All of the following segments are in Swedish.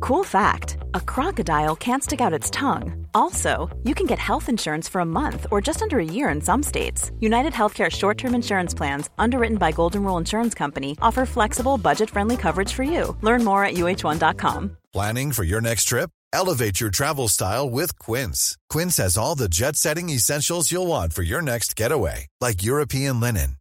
Cool fact a crocodile can't stick out its tongue. Also, you can get health insurance for a month or just under a year in some states. United Healthcare short term insurance plans, underwritten by Golden Rule Insurance Company, offer flexible, budget friendly coverage for you. Learn more at uh1.com. Planning for your next trip? Elevate your travel style with Quince. Quince has all the jet setting essentials you'll want for your next getaway, like European linen,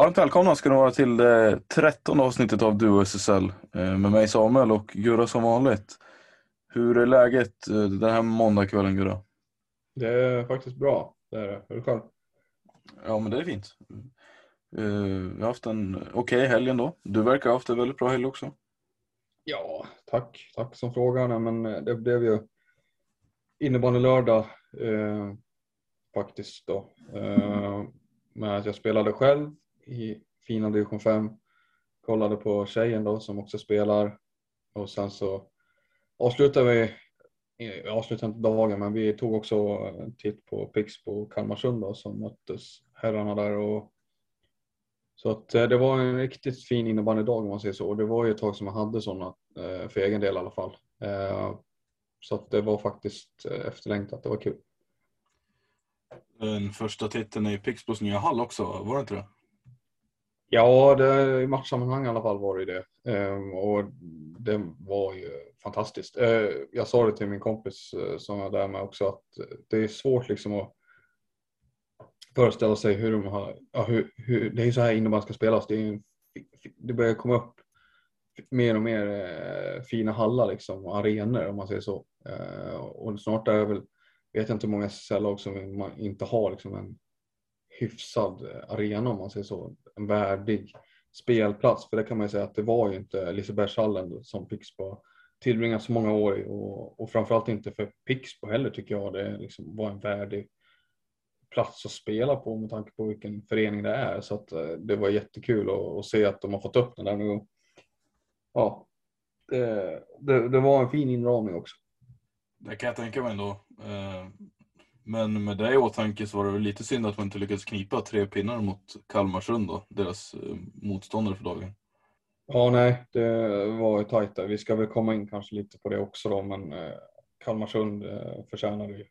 Varmt välkomna ska ni vara till det trettonde avsnittet av Duo SSL eh, med mig Samuel och Gurra som vanligt. Hur är läget eh, den här måndagskvällen Gurra? Det är faktiskt bra. Det är det. Är du själv? Ja men det är fint. Eh, Vi har haft en okej okay helg ändå. Du verkar ha haft en väldigt bra helg också. Ja, tack. Tack som frågar. Nej, Men det blev ju innebandy lördag eh, faktiskt då. Eh, med att jag spelade själv i fina division 5. Kollade på tjejen då som också spelar och sen så avslutade vi, vi avslutade inte dagen men vi tog också en titt på Pixbo Kalmarsund då som möttes herrarna där och så att eh, det var en riktigt fin innebandydag om man säger så och det var ju ett tag som jag hade sådana eh, för egen del i alla fall. Så att det var faktiskt efterlängtat, det var kul. Den första titeln i Pixbos nya hall också, var det inte det? Ja, det, i matchsammanhang i alla fall var det det. Ehm, och det var ju fantastiskt. Eh, jag sa det till min kompis eh, som var där med också att det är svårt liksom att föreställa sig hur de har, ja, hur, hur, det är ju så här innebandy ska spelas. Det, är det börjar komma upp mer och mer eh, fina hallar liksom, och arenor om man säger så. Eh, och snart är det väl, vet jag inte hur många SSL-lag som man inte har liksom en hyfsad eh, arena om man säger så, en värdig spelplats. För det kan man ju säga att det var ju inte Lisebergshallen som Pixbo tillbringat så många år i och, och framförallt inte för Pixbo heller tycker jag det liksom var en värdig plats att spela på med tanke på vilken förening det är. Så att eh, det var jättekul att, att se att de har fått upp den där nu. Ja, det, det, det var en fin inramning också. Det kan jag tänka mig ändå. Eh, men med det i åtanke så var det väl lite synd att man inte lyckades knipa tre pinnar mot Kalmarsund då, deras eh, motståndare för dagen. Ja, nej, det var ju tajt där. Vi ska väl komma in kanske lite på det också då, men eh, Kalmarsund eh, förtjänade förtjänar ju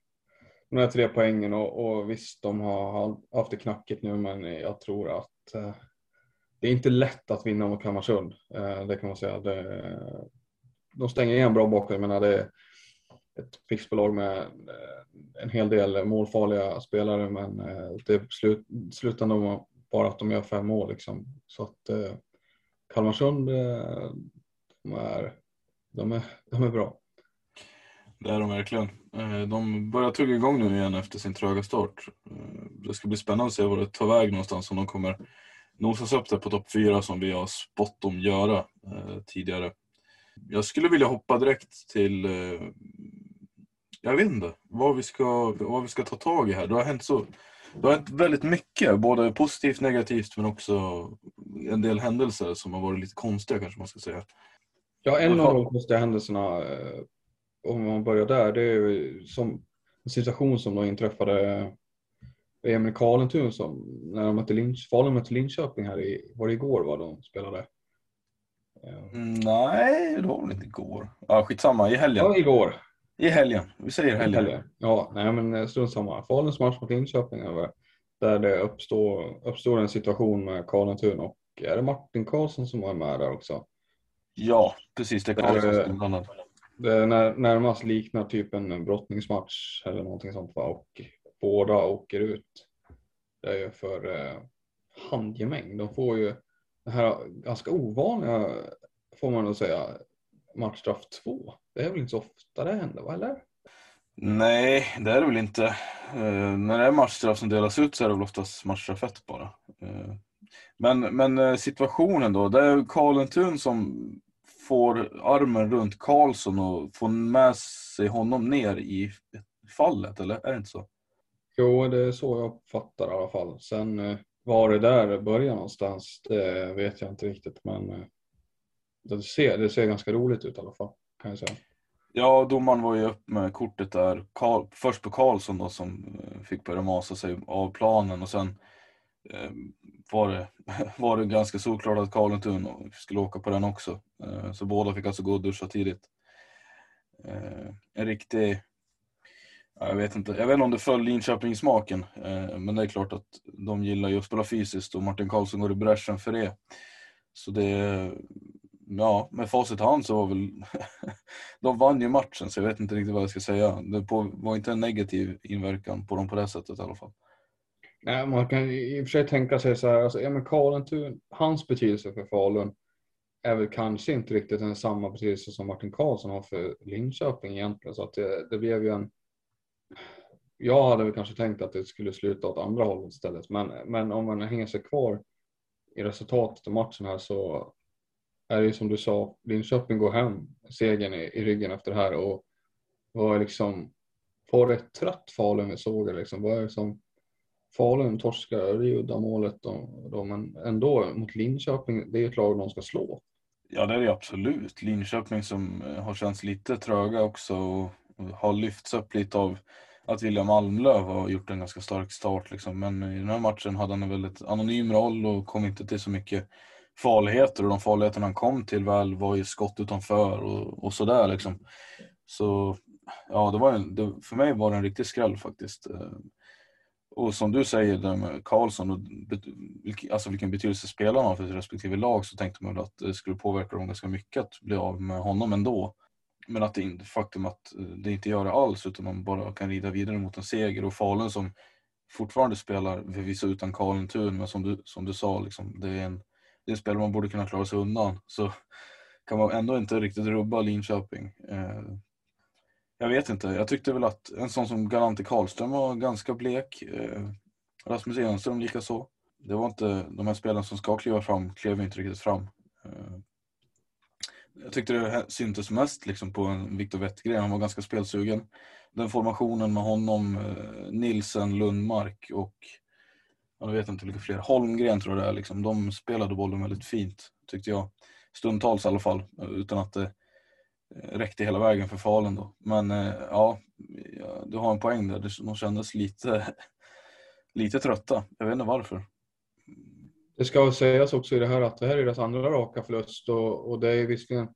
de här tre poängen och, och visst, de har haft det knackigt nu, men jag tror att det är inte lätt att vinna mot Kalmarsund. Det kan man säga. Det, de stänger igen bra bakom. Jag menar, det ett fixbolag med eh, en hel del målfarliga spelare, men eh, det slut, slutar nog bara att de gör fem mål liksom. Så att eh, Kalmarsund, eh, de är, de är, de är bra. Det är de verkligen. Eh, de börjar tugga igång nu igen efter sin tröga start. Det ska bli spännande att se var det tar väg någonstans om de kommer nosas upp där på topp fyra som vi har spått dem göra tidigare. Jag skulle vilja hoppa direkt till, jag vet inte, vad vi, ska, vad vi ska ta tag i här. Det har hänt så det har hänt väldigt mycket, både positivt negativt men också en del händelser som har varit lite konstiga kanske man ska säga. Ja, en av de konstiga händelserna, eh, om man börjar där, det är ju som en situation som då inträffade Emil Karlentun som när de mötte Linch, Falun mötte Linköping här i, var det igår var de spelade? Eh, Mm, Nej, det var väl inte igår. Ja, skitsamma, i helgen. Ja, igår. I helgen, vi säger helgen. Helgen. Ja, nej men eh, strunt samma. Faluns match mot Linköping över, där det uppstår, uppstår en situation med Karlentun och är det Martin Karlsson som är med där också? Ja, precis. Det är Karlsson som är inblandad. Det när, närmast liknar typ en brottningsmatch eller någonting sånt va? och båda åker ut. Det är ju för eh, handgemäng. De får ju det här ganska ovanliga, får man nog säga, matchstraff 2. Det är väl inte så ofta det händer, va? eller? Nej, det är det väl inte. Uh, när det är matchstraff som delas ut så är det väl oftast matchstraff 1 bara. Uh, men, men uh, situationen då, det är Karlentun som får armen runt Karlsson och får med sig honom ner i fallet, eller är det inte så? Jo, det är så jag fattar i alla fall. Sen var det där börjar någonstans, det vet jag inte riktigt, men det ser, det ser ganska roligt ut i alla fall, kan jag säga. Ja, domaren var ju upp med kortet där. Karl, först på Karlsson då som eh, fick börja masa sig av planen och sen eh, var, det, var det ganska solklart att Karlentun skulle åka på den också. Eh, så båda fick alltså gå och duscha tidigt. Eh, en riktig, jag vet inte, jag vet inte om det föll Linköpingssmaken. eh, men det är klart att de gillar ju att spela fysiskt och Martin Karlsson går i bräschen för det. Så det ja, med facit i hand så var väl... de vann ju matchen så jag vet inte riktigt vad jag ska säga. Det var inte en negativ inverkan på dem på det sättet i alla fall. Nej, man kan i och för sig tänka sig så här, alltså men Karlentun, hans betydelse för Falun är väl kanske inte riktigt den samma betydelse som Martin Karlsson har för Linköping egentligen. Så att det, det blev ju en... Jag hade väl kanske tänkt att det skulle sluta åt andra hållet istället, men, men om man hänger sig kvar i resultatet av matchen här så är det som du sa, Linköping går hem, segern i, i ryggen efter det här och var liksom, var det trött Falun vi såg liksom? Vad är det som Falun torskar, det är uddamålet då, då, men ändå mot Linköping, det är ett lag de ska slå. Ja det är det absolut. Linköping som eh, har känts lite tröga också och har lyfts upp lite av att William Almlöv har gjort en ganska stark start. Liksom. Men i den här matchen hade han en väldigt anonym roll och kom inte till så mycket farligheter och de farligheterna han kom till väl var ju skott utanför och, och sådär liksom. Så ja, det var en, det, för mig var det en riktig skräll faktiskt. Eh, och som du säger där med Karlsson, och, alltså vilken betydelse spelarna har för respektive lag så tänkte man att det skulle påverka dem ganska mycket att bli av med honom ändå. Men att det faktum att eh, det inte gör det alls utan man bara kan rida vidare mot en seger och Falun som fortfarande spelar förvisso utan Karlentun men som du, som du sa, liksom, det är en det är spel man borde kunna klara sig undan. Så kan man ändå inte riktigt rubba Linköping. Eh, jag vet inte, jag tyckte väl att en sån som Galante Karlström var ganska blek. Eh, Rasmus Enström likaså. Det var inte de här spelarna som ska kliva fram, klev inte riktigt fram. Eh, jag tyckte det syntes mest liksom på Viktor Wettergren, han var ganska spelsugen. Den formationen med honom, eh, Nilsen, Lundmark och jag vet inte vilka fler, Holmgren tror jag det är. Liksom. De spelade bollen väldigt fint, tyckte jag. Stundtals i alla fall, utan att det eh, räckte hela vägen för Falun då. Men eh, ja, du har en poäng där. De kändes lite, lite trötta. Jag vet inte varför. Det ska sägas också i det här att det här är deras andra raka förlust och, och det är visserligen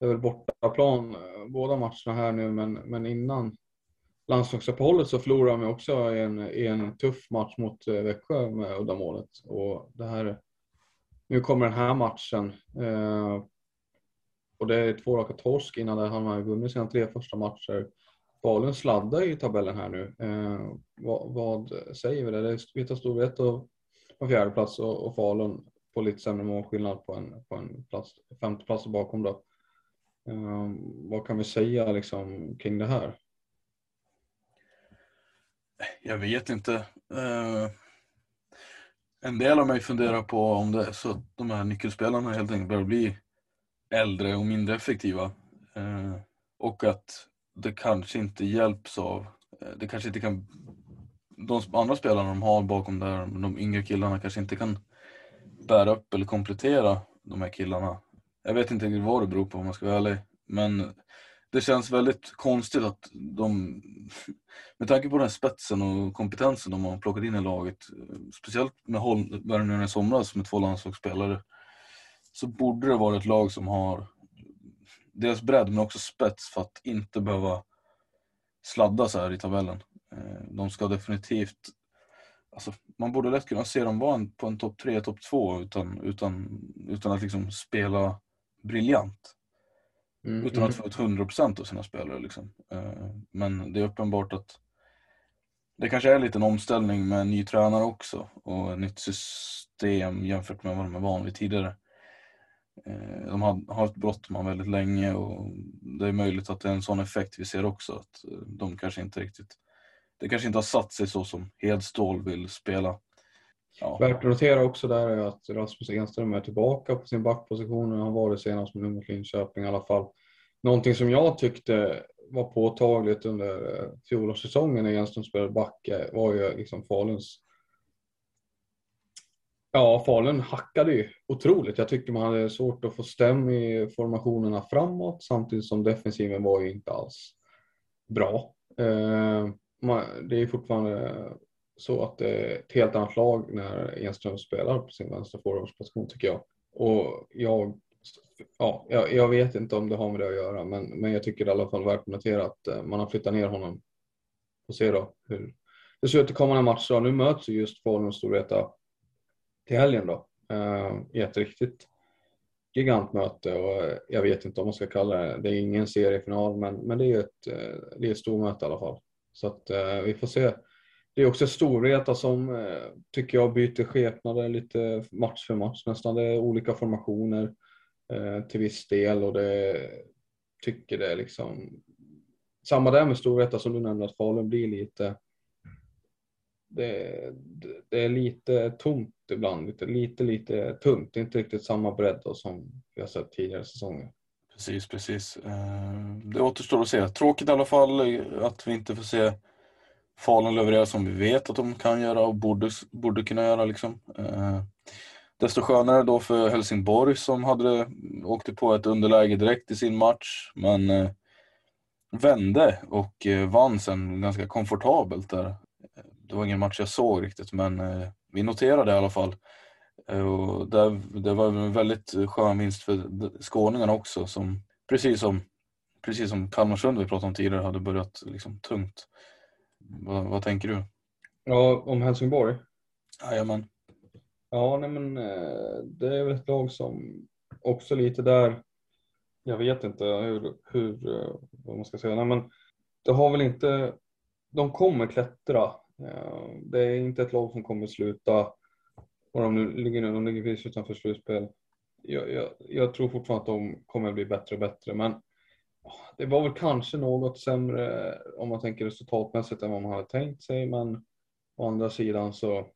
det är väl bortaplan eh, båda matcherna här nu men, men innan landslagsuppehållet så förlorade de också i en, i en tuff match mot eh, Växjö med uddamålet. Och det här, nu kommer den här matchen. Eh, och det är två raka torsk innan det. Han har vunnit sina tre första matcher. Falun sladdar i tabellen här nu. Eh, vad, vad, säger vi? där? det är Vita Storvreta på fjärde plats och, och Falun på lite sämre målskillnad på en, på en plats, femte plats bakom. Då. Eh, vad kan vi säga liksom, kring det här? Jag vet inte. Uh, en del av mig funderar på om det är så att de här nyckelspelarna helt enkelt börjar bli äldre och mindre effektiva. Uh, och att det kanske inte hjälps av, uh, det kanske inte kan, de andra spelarna de har bakom där, de yngre killarna kanske inte kan bära upp eller komplettera de här killarna. Jag vet inte riktigt vad det beror på om man ska vara ärlig. Men det känns väldigt konstigt att de, med tanke på den spetsen och kompetensen de har plockat in i laget, speciellt med värvningarna i somras med två landslagsspelare, så borde det vara ett lag som har dels bredd men också spets för att inte behöva sladda så här i tabellen. Eh, de ska definitivt alltså, man borde lätt kunna se dem vara på en topp tre, topp två utan, utan, utan att liksom spela briljant. Mm, Utan att få ut 100% av sina spelare. Liksom. Eh, Men det är uppenbart att det kanske är lite en omställning med en ny tränare också och ett nytt system jämfört med vad de är van vid tidigare. Eh, De har har haft Brottman väldigt länge och det är möjligt att det är en sån effekt vi ser också. Att eh, de kanske inte riktigt, det kanske inte har satt sig så som Hedstål vill spela. Ja, Värt att notera också där är att Rasmus Enström är tillbaka på sin backposition. Han var det senast nu mot Linköping i alla fall. Någonting som jag tyckte var påtagligt under eh, fjolårssäsongen när Enström spelade back eh, var ju liksom Faluns Ja, Falun hackade ju otroligt. Jag tyckte man hade svårt att få stäm i formationerna framåt samtidigt som defensiven var ju inte alls bra. Eh, det är fortfarande så att det är ett helt annat lag när Enström spelar på sin vänsterforwardsposition tycker jag. Och jag, ja, jag, jag vet inte om det har med det att göra, men, men jag tycker det är i alla fall värt att notera att eh, man har flyttat ner honom. Får se då hur det ser ut i kommande matcher. Nu möts ju just Falun och Storvreta till helgen då eh, i ett riktigt gigantmöte och eh, jag vet inte om man ska kalla det, det är ingen seriefinal men, men det är ett, det är ett stormöte i alla fall. Så att eh, vi får se. Det är också Storvreta som eh, tycker jag byter skepnader lite match för match nästan. Det är olika formationer eh, till viss del och det tycker det är liksom samma där med Storvreta som du nämnde att Falun blir lite det, det- det är lite tomt ibland, lite, lite, lite tungt. Det är inte riktigt samma bredd som vi har sett tidigare säsonger. Precis, precis. Eh, det återstår att se. Tråkigt i alla fall att vi inte får se Falun levererar som vi vet att de kan göra och borde, borde kunna göra. Liksom. Eh, Desto skönare då för Helsingborg som hade åkte på ett underläge direkt i sin match men eh, vände och eh, vann sen ganska komfortabelt där. Det var ingen match jag såg riktigt men eh, vi noterade i alla fall. Eh, Och det, det var en väldigt skön vinst för skåningarna också som precis som, precis som Kalmarsund vi pratade om tidigare hade börjat liksom tungt. Vad, vad tänker du? Ja, om Helsingborg? Jajamän. Ja, nej men eh, det är väl ett lag som också lite där, jag vet inte hur, hur eh, vad man ska säga, nej men det har väl inte, de kommer klättra. Det är inte ett lag som kommer sluta, och de nu ligger nu, de ligger precis utanför slutspel. Jag, jag, jag tror fortfarande att de kommer bli bättre och bättre, men det var väl kanske något sämre om man tänker resultatmässigt än vad man hade tänkt sig, men å andra sidan så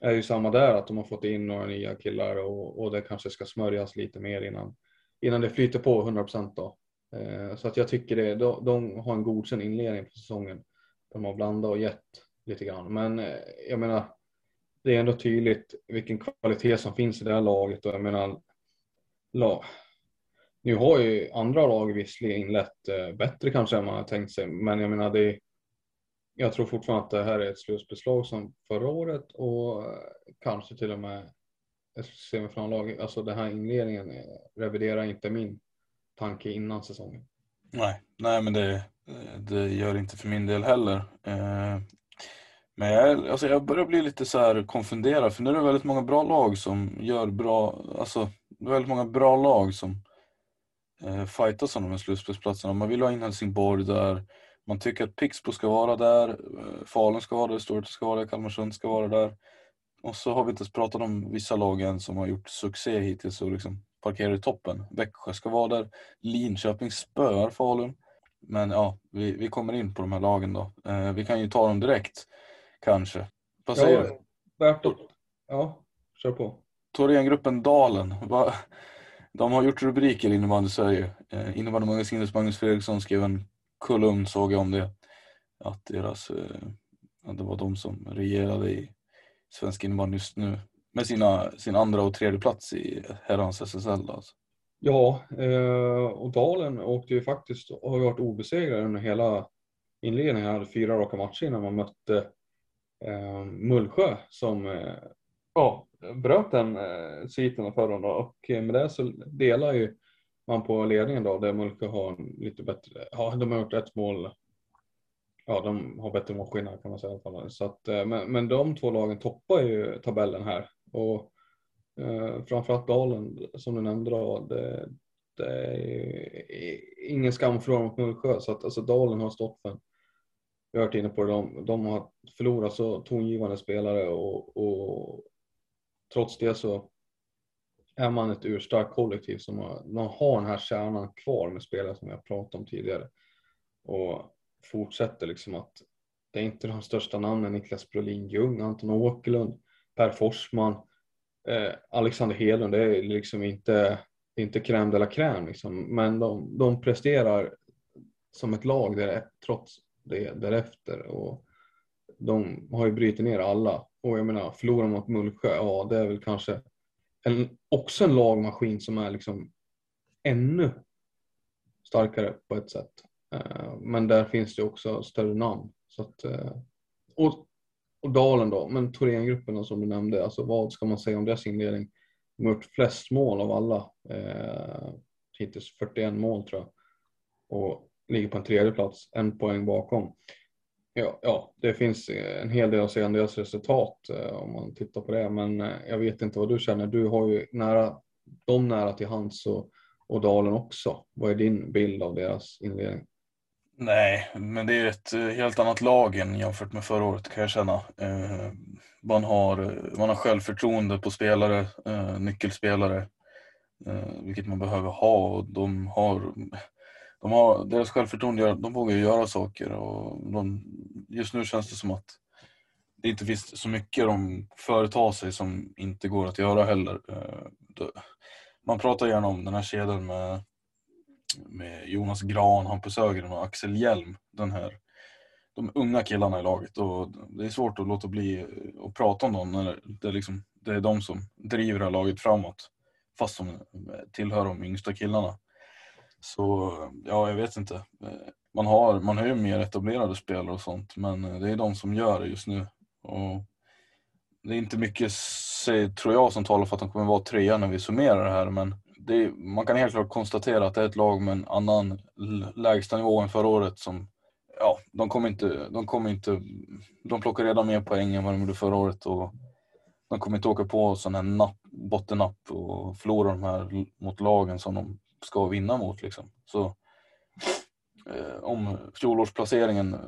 är det ju samma där att de har fått in några nya killar och, och det kanske ska smörjas lite mer innan, innan det flyter på 100 procent då. Eh, så att jag tycker det, de, de har en godkänd inledning på säsongen. De har blandat och gett lite grann, men eh, jag menar, det är ändå tydligt vilken kvalitet som finns i det här laget och jag menar, lag, nu har ju andra lag visserligen inlett eh, bättre kanske än man har tänkt sig, men jag menar det jag tror fortfarande att det här är ett slutspelslag som förra året och eh, kanske till och med ett semifinallag. Alltså den här inledningen eh, reviderar inte min tanke innan säsongen. Nej, nej men det, eh, det gör det inte för min del heller. Men jag, alltså jag börjar bli lite så här konfunderad för nu är det väldigt många bra lag som gör bra, alltså det är väldigt många bra lag som eh, fightas om de här slutspelsplatserna. Man vill ha in Helsingborg där, man tycker att Pixbo ska vara där, eh, Falun ska vara där, Storvreta ska vara där, Kalmarsund ska vara där. Och så har vi inte ens pratat om vissa lag än som har gjort succé hittills och liksom parkerar i toppen. Växjö ska vara där, Linköping spöar Falun. Men ja, vi, vi kommer in på de här lagen då. Eh, vi kan ju ta dem direkt, kanske. Vad säger du? Värt att... Ja, kör på. Thorengruppen Dalen. Va? De har gjort rubriker i innebandy Sverige. Eh, Innebandymagasinets Magnus Fredriksson skrev en kolumn, såg jag om det. Att deras, eh, att det var de som regerade i svensk innebandy just nu. Med sina, sin andra och tredje plats i herrans SSL. då, Alltså. Ja, eh, och Dalen åkte ju faktiskt och har varit obesegrade under hela inledningen. Han hade fyra raka matcher innan man mötte eh, Mullsjö som eh, ja, bröt den eh, sviten förra dem och eh, med det så delar ju man på ledningen då där Mullsjö har lite bättre, ja de har gjort ett mål ja, de har bättre målskillnad kan man säga. Så att, eh, men, men de två lagen toppar ju tabellen här. Och eh, framförallt Dalen som du nämnde då, det, det är ingen skam för dem mot Mullsjö. Så att alltså, Dalen har stått för, vi har varit inne på det, de, de har förlorat så tongivande spelare och, och trots det så är man ett urstarkt kollektiv som har, man har den här kärnan kvar med spelare som jag pratat om tidigare. Och fortsätter liksom att det är inte de största namnen, Niklas Brolin Ljung, Anton Åkerlund, Per Forsman, eh, Alexander Hedlund, det är liksom inte, inte crème de la crème liksom. men de, de presterar som ett lag där, trots det därefter och de har ju brutit ner alla och jag menar förlorar mot Mullsjö, ja det är väl kanske en, också en lagmaskin som är liksom ännu starkare på ett sätt. Eh, men där finns det också större namn. Så att, eh, och, och Dalen då, men Thorengruppen som du nämnde, alltså vad ska man säga om deras inledning? De har gjort flest mål av alla, eh, hittills 41 mål tror jag. Och ligger på en tredje plats, en poäng bakom. Ja, ja, det finns eh, en hel del att säga om deras resultat eh, om man tittar på det, men eh, jag vet inte vad du känner. Du har ju nära, dem nära till hands och, och Dalen också. Vad är din bild av deras inledning? Nej, men det är ett helt annat lag än jämfört med förra året kan jag känna. Man, har, man har självförtroende på spelare, nyckelspelare, vilket man behöver ha. Och de har, de har, deras självförtroende, de vågar göra saker. Och de, just nu känns det som att det inte finns så mycket de företar sig som inte går att göra heller. Eh, man pratar gärna om den här kedjan med med Jonas Gran, Hampus Ögren och Axel Hjelm. Den här, de unga killarna i laget. Och det är svårt att låta bli att prata om dem när det är, liksom, det är de som driver det här laget framåt. Fast de tillhör de yngsta killarna. Så ja, jag vet inte. Eh, man har, man har ju mer etablerade spelare och sånt men eh, det är de som gör det just nu. Och det är inte mycket, tror jag, som talar för att de kommer vara trea när vi summerar det här men det, man kan helt klart konstatera att det är ett lag med en annan lägstanivå än förra året som ja, de kommer inte, de kommer inte, de plockar redan mer poäng än vad de gjorde förra året och de kommer inte åka på sån här napp, bottennapp och förlora de här mot lagen som de ska vinna mot liksom. Så eh, om fjolårsplaceringen eh,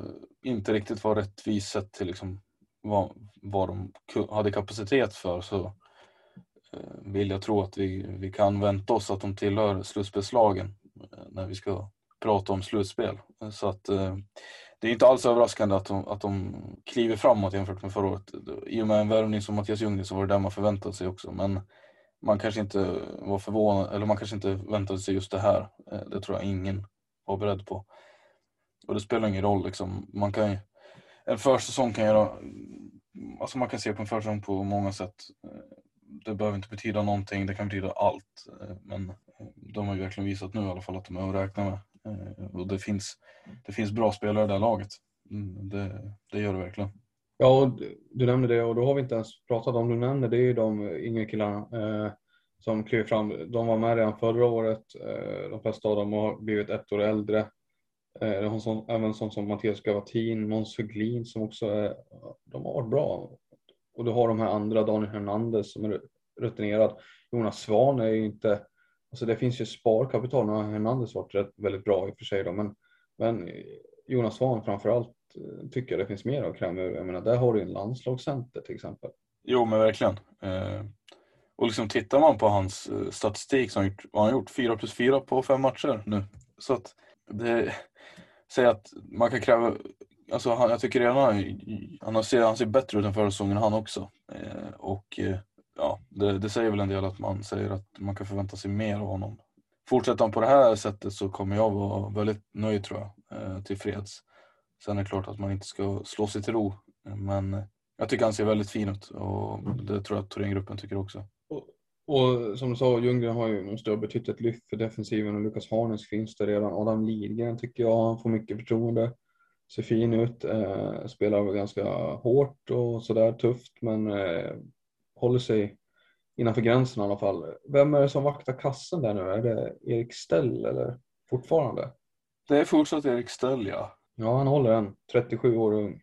inte riktigt var rättvis sett till liksom vad, vad de hade kapacitet för så Eh, vill jag tro att vi, vi kan vänta oss att de tillhör slutspelslagen eh, när vi ska prata om slutspel. Så att eh, det är inte alls överraskande att de, att de kliver framåt jämfört med förra året. I och med en värvning som Mattias Ljunggren så var det där man förväntade sig också. Men man kanske inte var förvånad, eller man kanske inte väntade sig just det här. Eh, det tror jag ingen var beredd på. Och det spelar ingen roll liksom. Man kan en försäsong kan göra, alltså man kan se på en försäsong på många sätt eh, det behöver inte betyda någonting, det kan betyda allt. Eh, men de har ju verkligen visat nu i alla fall att de är att räkna med. Och det finns, det finns bra spelare i det här laget. Mm, det, det gör det verkligen. Ja, och du nämnde det och då har vi inte ens pratat om, du nämnde det är ju de yngre killarna eh, som kliver fram. De var med redan förra året. Eh, de flesta av dem har blivit ett år äldre. Eh, de även sånt som Mattias Gavatin, Måns Höglin som också är, de har varit bra. Och du har de här andra, Daniel Hernandez som är rutinerad. Jonas Svan är ju inte, alltså det finns ju sparkapital. Nu har Hernandez varit rätt, väldigt bra i och för sig då, men, men Jonas Svan framför allt. Eh, tycker jag det finns mer att kräma Jag menar, där har du en landslagscenter till exempel. Jo, men verkligen. Eh, och liksom tittar man på hans eh, statistik så har han gjort, han gjort 4 plus 4 på fem matcher nu. Så att det, säg att man kan kräva Alltså han, jag tycker redan han, han, ser, han ser bättre ut än förra säsongen han också. Eh, och eh, ja, det, det, säger väl en del att man säger att man kan förvänta sig mer av honom. Fortsätter han på det här sättet så kommer jag vara väldigt nöjd tror jag, eh, tillfreds. Sen är det klart att man inte ska slå sig till ro. Men jag tycker han ser väldigt fin ut och det tror jag att Thorengruppen tycker också. Och, och som du sa, Ljunggren har ju måste ha betytt ett lyft för defensiven och Lukas Harnes finns det redan. Adam Lidgren tycker jag han får mycket förtroende ser fin ut, eh, spelar ganska hårt och sådär tufft men eh, håller sig innanför gränsen i alla fall. Vem är det som vaktar kassen där nu? Är det Erik Stell eller fortfarande? Det är fortsatt Erik Stell ja. Ja, han håller än. 37 år och ung.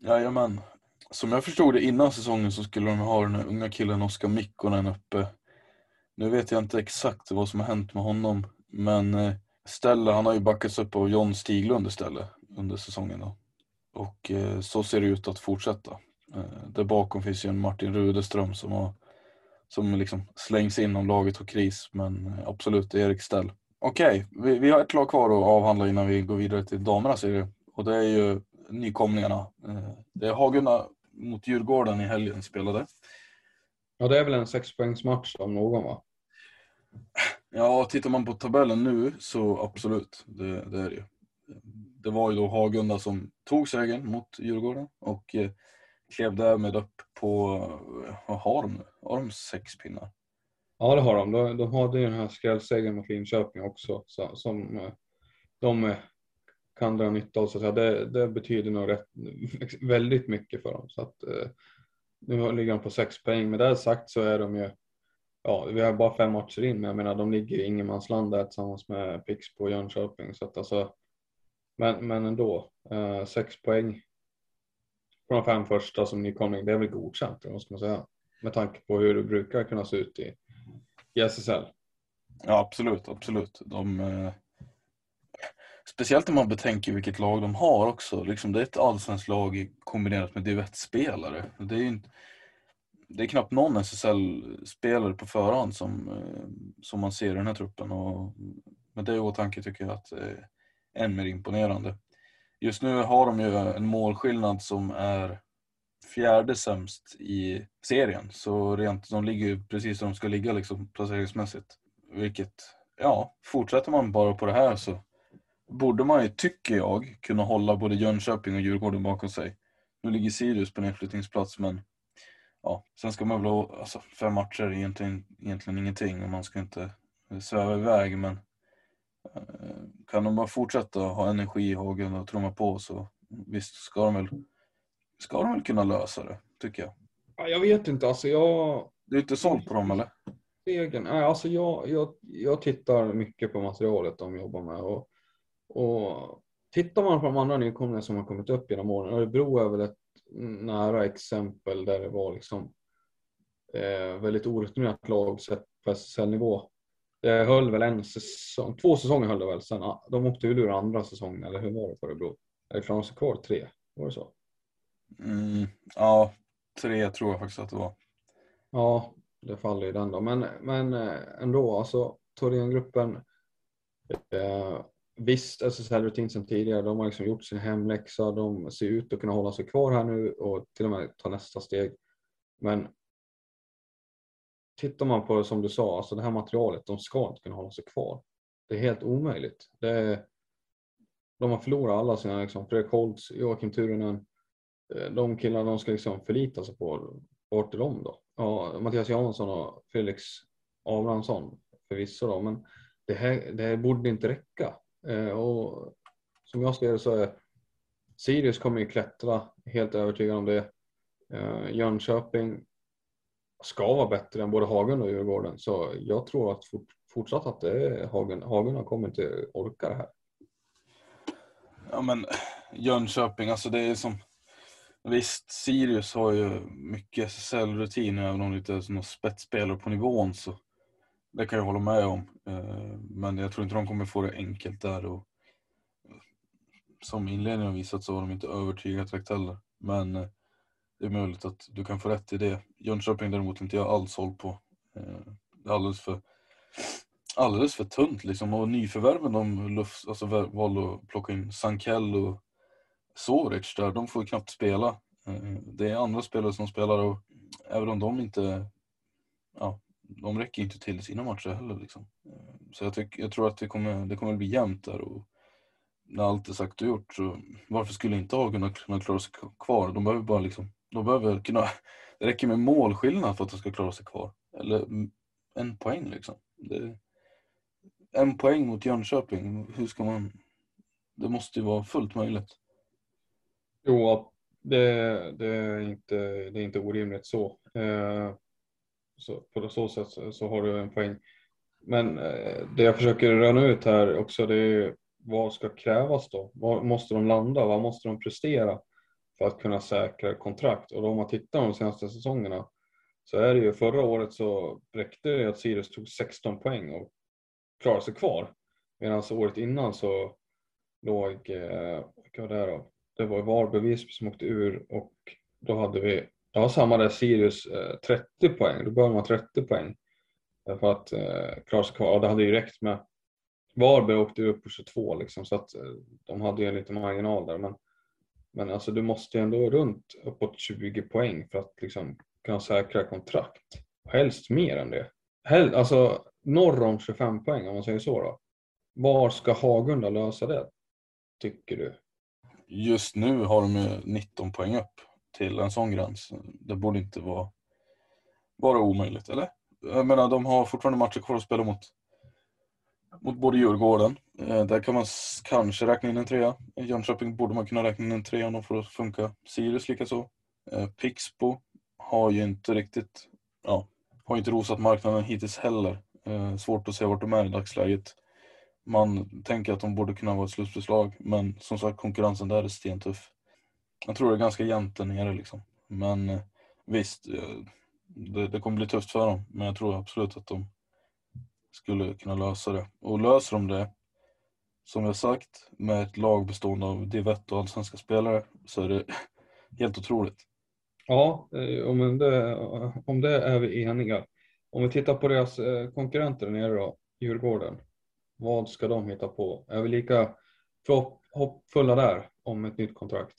Jajamän. Som jag förstod det innan säsongen så skulle de ha den här unga killen Oskar Mikkonen uppe. Nu vet jag inte exakt vad som har hänt med honom, men eh, Stella Stelle, han har ju backats upp av John Stiglund istället under säsongen. Då. Och eh, så ser det ut att fortsätta. Eh, där bakom finns ju en Martin Rudeström som, har, som liksom slängs in om laget har kris, men absolut Erik Stell. Okej, okay, vi, vi, har ett lag kvar att avhandla innan vi går vidare till damerna serie. Och det är ju nykomlingarna. Det är Hagunda mot Djurgården i helgen spelade. Ja, det är väl en sexpoängsmatch om någon va? Ja, tittar man på tabellen nu så absolut, det, det är det ju. Det var ju då Hagunda som tog segern mot Djurgården och eh, klev därmed upp på, vad har de nu? Har de sex pinnar? Ja det har de. De, de hade ju den här skrällsegern mot Linköping också så, som eh, de eh, kan dra nytta av. Så att det, det betyder nog rätt, väldigt mycket för dem. Så att, eh, nu ligger de på sex poäng. Med det sagt så är de ju ja, vi har bara fem matcher in, men jag menar de ligger i ingenmansland där tillsammans med Pixbo och Jönköping. Så att alltså, men, men ändå, eh, sex poäng På de fem första som nykomling, det är väl godkänt, måste man säga. Med tanke på hur det brukar kunna se ut i, i SSL. Ja, absolut, absolut. De, eh, speciellt om man betänker vilket lag de har också. Liksom, det är ett allsvenskt lag kombinerat med divettspelare. Det är ju inte det är knappt någon SSL-spelare på förhand som, eh, som man ser i den här truppen. Och med det i åtanke tycker jag att det är än mer imponerande. Just nu har de ju en målskillnad som är fjärde sämst i serien. Så rent, de ligger ju precis där de ska ligga liksom, placeringsmässigt. Vilket, ja, fortsätter man bara på det här så borde man ju, tycker jag, kunna hålla både Jönköping och Djurgården bakom sig. Nu ligger Sirius på nedflyttningsplats men ja, sen ska man väl ha, alltså, fem matcher är egentligen, egentligen ingenting och man ska inte sväva iväg men eh, kan de bara fortsätta ha energi i hagen och trumma på så visst ska de väl, ska de väl kunna lösa det, tycker jag. Ja, jag vet inte, alltså jag... Du är inte såld på dem eller? Egen. Nej, alltså jag, jag, jag tittar mycket på materialet de jobbar med och, och tittar man på de andra nykomlingarna som har kommit upp genom åren, Örebro är väl ett nära exempel där det var liksom eh, väldigt orutinerat lag sett på SSL-nivå. Det höll väl en säsong, två säsonger höll det väl sen. De åkte väl ur andra säsongen, eller hur var det för Örebro? Eller klarade de sig kvar tre? Var det så? Mm, ja, tre tror jag faktiskt att det var. Ja, det faller ju den då. Men, men eh, ändå, alltså Thorengruppen eh, Visst, alltså, SSL-rutin sen tidigare, de har liksom gjort sin hemläxa, de ser ut att kunna hålla sig kvar här nu och till och med ta nästa steg. Men tittar man på det som du sa, alltså det här materialet, de ska inte kunna hålla sig kvar. Det är helt omöjligt. Det är, de har förlorat alla sina, liksom, Fredrik Holtz, Joakim Turunen, Eh, de killarna de ska liksom förlita sig på, vart är de då? Ja, Mattias Jansson och Felix Abrahamsson förvisso då, men det här, det här borde inte räcka. Eh, och som jag ser det så är Sirius kommer ju klättra, helt övertygad om det. Eh, Jönköping ska vara bättre än både Hagen och Djurgården så jag tror att fort, fortsatt att det är Hagen. Hagen kommer inte orka det här. Ja men Jönköping, alltså det är som Visst, Sirius har ju mycket SSL-rutin även om det inte är någon spetsspelare på nivån så det kan jag hålla med om. Eh, men jag tror inte de kommer få det enkelt där. Och som inledningen har visat så har de inte övertygat direkt heller. Men eh, det är möjligt att du kan få rätt i det. Jönköping däremot inte jag alls håll på. Eh, det är alldeles för, alldeles för tunt liksom. Och nyförvärven de luft, alltså, valde att plocka in Sankell och Soric där, de får knappt spela. Eh, det är andra spelare som spelar och även om de inte ja, de räcker inte till sina matcher heller. Liksom. Eh, så jag, tyck, jag tror att det kommer, det kommer bli jämnt där. Och när allt är sagt och gjort så varför skulle inte Hagen kunna klara sig kvar? De behöver bara liksom, de behöver kunna, det räcker med målskillnad för att de ska klara sig kvar. Eller en poäng liksom. Det, en poäng mot Jönköping, hur ska man, det måste ju vara fullt möjligt. Jo, det, det, är, inte, det är inte orimligt så. Eh, så på så sätt så, har du en poäng. Men eh, det jag försöker röna ut här också det är vad ska krävas då? Var måste de landa? Vad måste de prestera för att kunna säkra kontrakt? Och då om man tittar de senaste säsongerna så är det ju förra året så räckte det att Sirius tog 16 poäng och klarade sig kvar. Medan året innan så låg, eh, vad var det då? Det var Varberg Visby som åkte ur och då hade vi, ja samma där Sirius eh, 30 poäng, då behöver man 30 poäng. För att eh, klara sig kvar, ja, det hade ju räckt med Varberg åkte upp på 22 liksom så att eh, de hade ju en liten marginal där men, men alltså du måste ju ändå runt uppåt 20 poäng för att liksom kunna säkra kontrakt. Helst mer än det. Hel, alltså norr om 25 poäng om man säger så då. Var ska Hagunda lösa det? Tycker du? Just nu har de ju 19 poäng upp till en sån gräns. Det borde inte vara, vara omöjligt, eller? Jag menar, de har fortfarande matcher kvar att spela mot, mot både Djurgården. Eh, där kan man kanske räkna in en trea. I Jönköping borde man kunna räkna in en trea om de får det att funka. Sirius likaså. Eh, Pixbo har ju inte riktigt, ja, har inte rosat marknaden hittills heller. Eh, svårt att se vart de är i dagsläget. Man tänker att de borde kunna vara ett slutbeslag, men som sagt konkurrensen där är stentuff. Jag tror det är ganska jämnt där nere liksom. Men eh, visst, eh, det, det kommer bli tufft för dem, men jag tror absolut att de skulle kunna lösa det. Och löser de det, som jag sagt, med ett lag bestående av Divett och allsvenska spelare så är det helt otroligt. Ja, eh, om det, om det är vi eniga. Om vi tittar på deras konkurrenter nere då, Djurgården. Vad ska de hitta på? Är vi lika hoppfulla där om ett nytt kontrakt?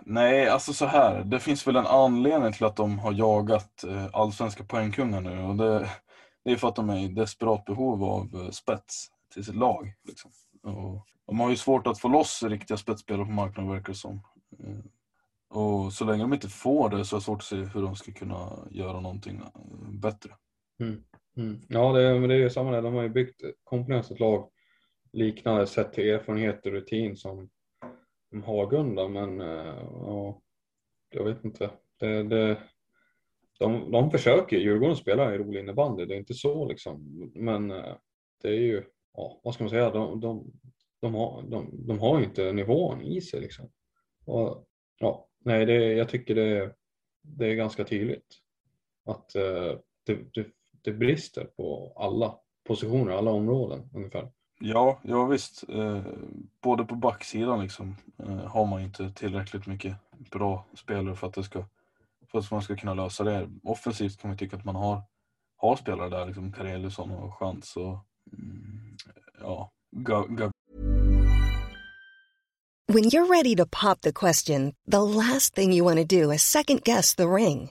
Nej, alltså så här. Det finns väl en anledning till att de har jagat eh, allsvenska poängkungar nu och det, det är för att de är i desperat behov av spets till sitt lag. Liksom. Och de har ju svårt att få loss riktiga spetsspelare på marknaden verkar det som. Och så länge de inte får det så är det svårt att se hur de ska kunna göra någonting eh, bättre. Mm. Mm. Ja, det, är, men det är ju samma där. De har ju byggt komponens ett lag liknande sett till erfarenhet och rutin som, Hagunda, men eh, ja, jag vet inte. Det, det, de, de försöker, Djurgården spelar ju rolig innebandy, det är inte så liksom, men eh, det är ju, ja, vad ska man säga, de, de, de, har, de, de har ju inte nivån i sig liksom. Och, ja, Nej, det, jag tycker det, det är ganska tydligt att eh, det, det, det, brister på alla positioner, alla områden ungefär. Ja, ja visst. Eh, både på backsidan liksom, eh, har man inte tillräckligt mycket bra spelare för att, det ska, för att man ska kunna lösa det. Offensivt kan man tycka att man har, har spelare där, liksom Kareliusson och Chans och mm, ja, When you're ready to pop the question, the last thing you want to do is second guess the ring.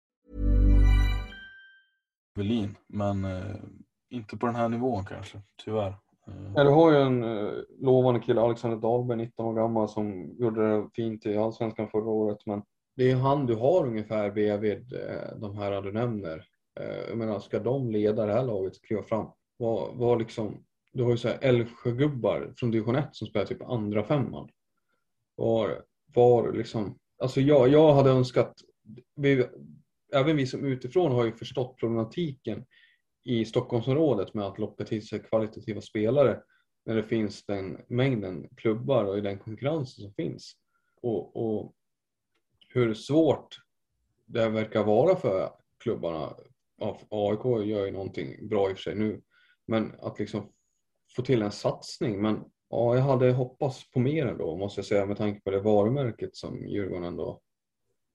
Berlin, men eh, inte på den här nivån kanske, tyvärr. Eh. Ja, du har ju en eh, lovande kille, Alexander Dahlberg, 19 år gammal, som gjorde det fint i Allsvenskan förra året. Men det är ju han du har ungefär bredvid eh, de här du nämner. Eh, jag menar, ska de leda det här laget kliva fram? Vad, vad liksom, du har ju så här Älvsjögubbar från division 1 som spelar typ andra femman. Var, var liksom, alltså jag, jag hade önskat, vi, även vi som utifrån har ju förstått problematiken i Stockholmsområdet med att locka till sig kvalitativa spelare när det finns den mängden klubbar och i den konkurrensen som finns. Och, och hur svårt det verkar vara för klubbarna. AIK gör ju någonting bra i och för sig nu, men att liksom få till en satsning. Men ja, jag hade hoppats på mer ändå måste jag säga med tanke på det varumärket som Djurgården ändå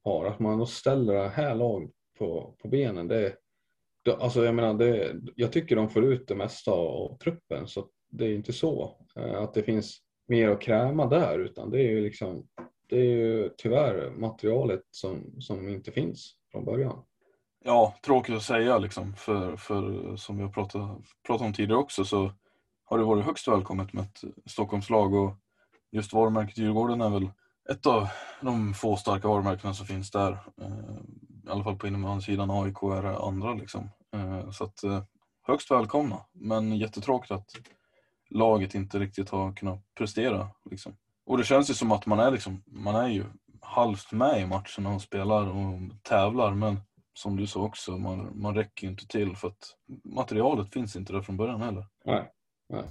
har, att man då ställer det här laget på, på benen, det, det, alltså jag menar, det, jag tycker de får ut det mesta av, truppen så det är inte så eh, att det finns mer att kräma där utan det är ju liksom det är ju tyvärr materialet som, som inte finns från början. Ja, tråkigt att säga liksom, för, för som vi har pratat, pratat om tidigare också så har det varit högst välkommet med ett Stockholmslag och just varumärket Djurgården är väl ett av de få starka varumärkena som finns där. Eh, I alla fall på innebandysidan, AIK är det andra liksom. Eh, så att eh, högst välkomna, men jättetråkigt att laget inte riktigt har kunnat prestera. Liksom. Och det känns ju som att man är, liksom, man är ju halvt med i matchen och spelar och tävlar men som du sa också, man, man räcker ju inte till för att materialet finns inte där från början heller. Nej, nej.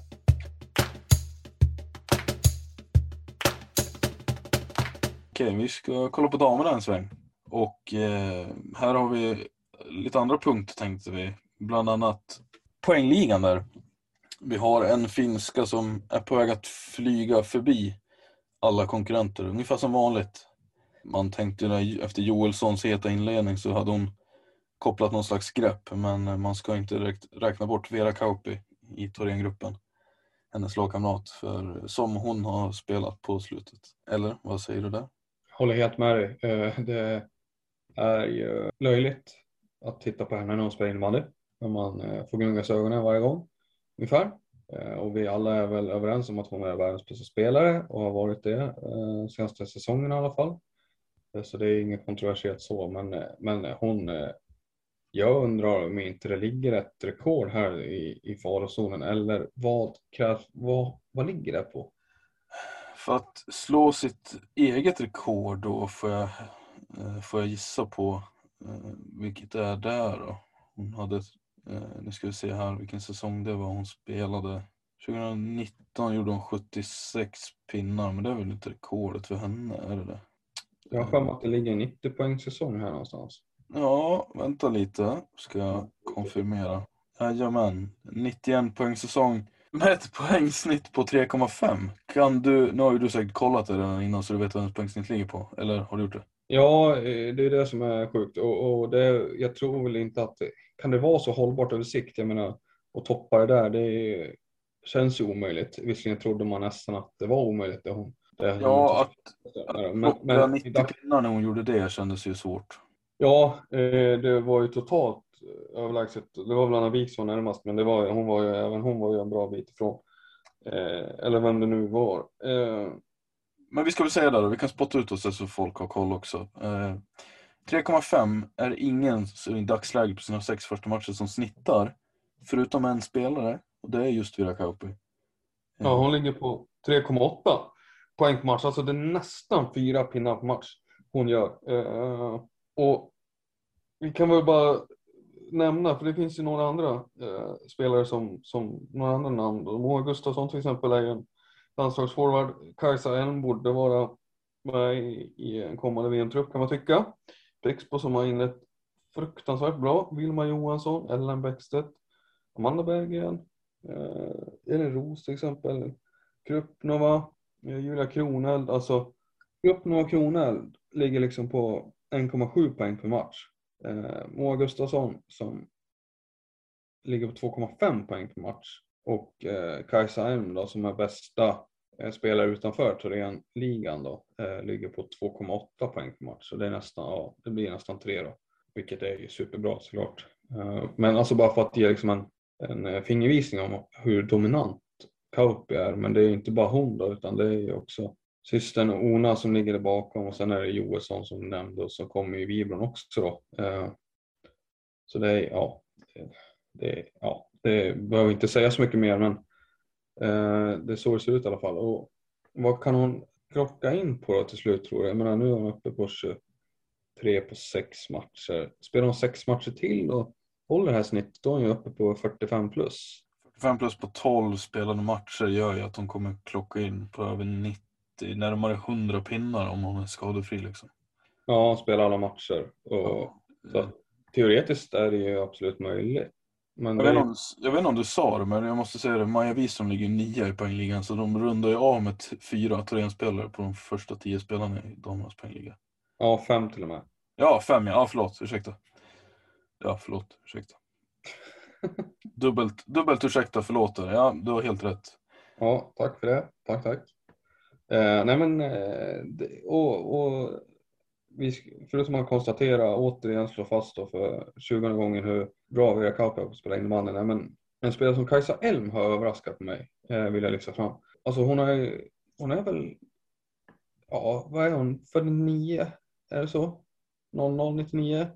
Okej, vi ska kolla på damerna en sväng. Och eh, här har vi lite andra punkter tänkte vi. Bland annat poängligan där. Vi har en finska som är på väg att flyga förbi alla konkurrenter, ungefär som vanligt. Man tänkte efter Joelssons heta inledning så hade hon kopplat någon slags grepp, men man ska inte direkt räkna bort Vera Kauppi i Thorengruppen. Hennes lagkamrat, för som hon har spelat på slutet. Eller vad säger du där? Håller helt med dig. Eh, det är ju löjligt att titta på henne när hon spelar innebandy. När man eh, får gungas ögonen varje gång, ungefär. Eh, och vi alla är väl överens om att hon är världens bästa spelare och har varit det senaste säsongen i alla fall. Så det är inget kontroversiellt så, men, men hon, jag undrar om inte det ligger ett rekord här i, i farozonen eller vad krävs, vad, vad ligger det på? För att slå sitt eget rekord då får jag, får jag gissa på vilket är där då. Hon hade Eh, nu ska vi se här vilken säsong det var hon spelade. 2019 gjorde hon 76 pinnar, men det är väl inte rekordet för henne, är det det? Jag har för mig att det ligger en 90 poäng säsong här någonstans. Ja, vänta lite, ska jag konfirmera. Jajamän, 91 poäng säsong med ett poängsnitt på 3,5. Kan du, nu har ju du säkert kollat det redan innan så du vet vad ens poängsnitt ligger på, eller har du gjort det? Ja, eh, det är det som är sjukt och, och det, jag tror väl inte att kan det vara så hållbart över sikt? Jag menar, och toppa det där, det känns ju omöjligt. Visserligen trodde man nästan att det var omöjligt. Det hon, det ja, att, att men, men, 90 pinnar när hon gjorde det kändes ju svårt. Ja, eh, det var ju totalt överlägset. Det var väl Anna Wik som var närmast, men det var, hon var ju, även hon var ju en bra bit ifrån. Eh, eller vem det nu var. Eh, men vi ska väl säga det då, vi kan spotta ut oss så folk har koll också. 3,5 är ingen i dagsläget på sina sex första matcher som snittar, förutom en spelare, och det är just Vira Kauppi. Ja, hon ligger på 3,8 poäng på match, alltså det är nästan fyra pinnar på match hon gör. Uh, och vi kan väl bara nämna, för det finns ju några andra eh, spelare som, som några andra namn. Moa Gustafsson till exempel är ju en landslagsforward. Kajsa Elm borde vara med i, i en kommande VM-trupp kan man tycka. Pexbo som har inlett fruktansvärt bra. Vilma Johansson, Ellen Bäckstedt, Amanda Berggren, eh, Elin Roos till exempel, Krupnova, eh, Julia Kroneld. Alltså Krupnova och Kroneld ligger liksom på 1,7 poäng per match. Eh, Moa Gustafsson som ligger på 2,5 poäng per match och eh, Kajsa Elm då som är bästa Eh, spelare utanför Thorén-ligan då, eh, ligger på 2,8 poäng per match. Så det, är nästan, ja, det blir nästan tre då, vilket är ju superbra såklart. Eh, men alltså bara för att ge liksom en, en eh, fingervisning om hur dominant Kauppi är. Men det är inte bara hon då, utan det är ju också systern Ona som ligger där bakom och sen är det Joelsson som du nämnde och så kommer ju Vibron också då. Eh, så det är, ja, det, ja, det behöver inte säga så mycket mer men eh, det är så det ser ut i alla fall. Och vad kan hon krocka in på då till slut tror jag? Jag menar nu är hon uppe på 23 på sex matcher. Spelar hon sex matcher till och håller det här snittet då är hon ju uppe på 45 plus. 45 plus på 12 spelade matcher gör ju att hon kommer klocka in på över 90, närmare 100 pinnar om hon är skadefri liksom. Ja, hon spelar alla matcher. Och, så, teoretiskt är det ju absolut möjligt. Men jag, vet om, jag vet inte om du sa det, men jag måste säga det. Maja Wistrom ligger nia i poängligan, så de rundar ju av med fyra Thorén-spelare på de första tio spelarna i damernas poängliga. Ja, fem till och med. Ja, fem ja. Ja, förlåt. Ursäkta. Ja, förlåt. Ursäkta. Dubbelt, dubbelt ursäkta, förlåt. Ja, du har helt rätt. Ja, tack för det. Tack, tack. Eh, nej men, eh, och, och vi, förutom att konstatera, återigen slå fast då för 20 gången hur bra Vera Kauppi spela innebandy. Nej, men en spelare som Kajsa Elm har överraskat mig, eh, vill jag lyfta fram. Alltså hon är, hon är väl, ja vad är hon, 49, är det så? 0099.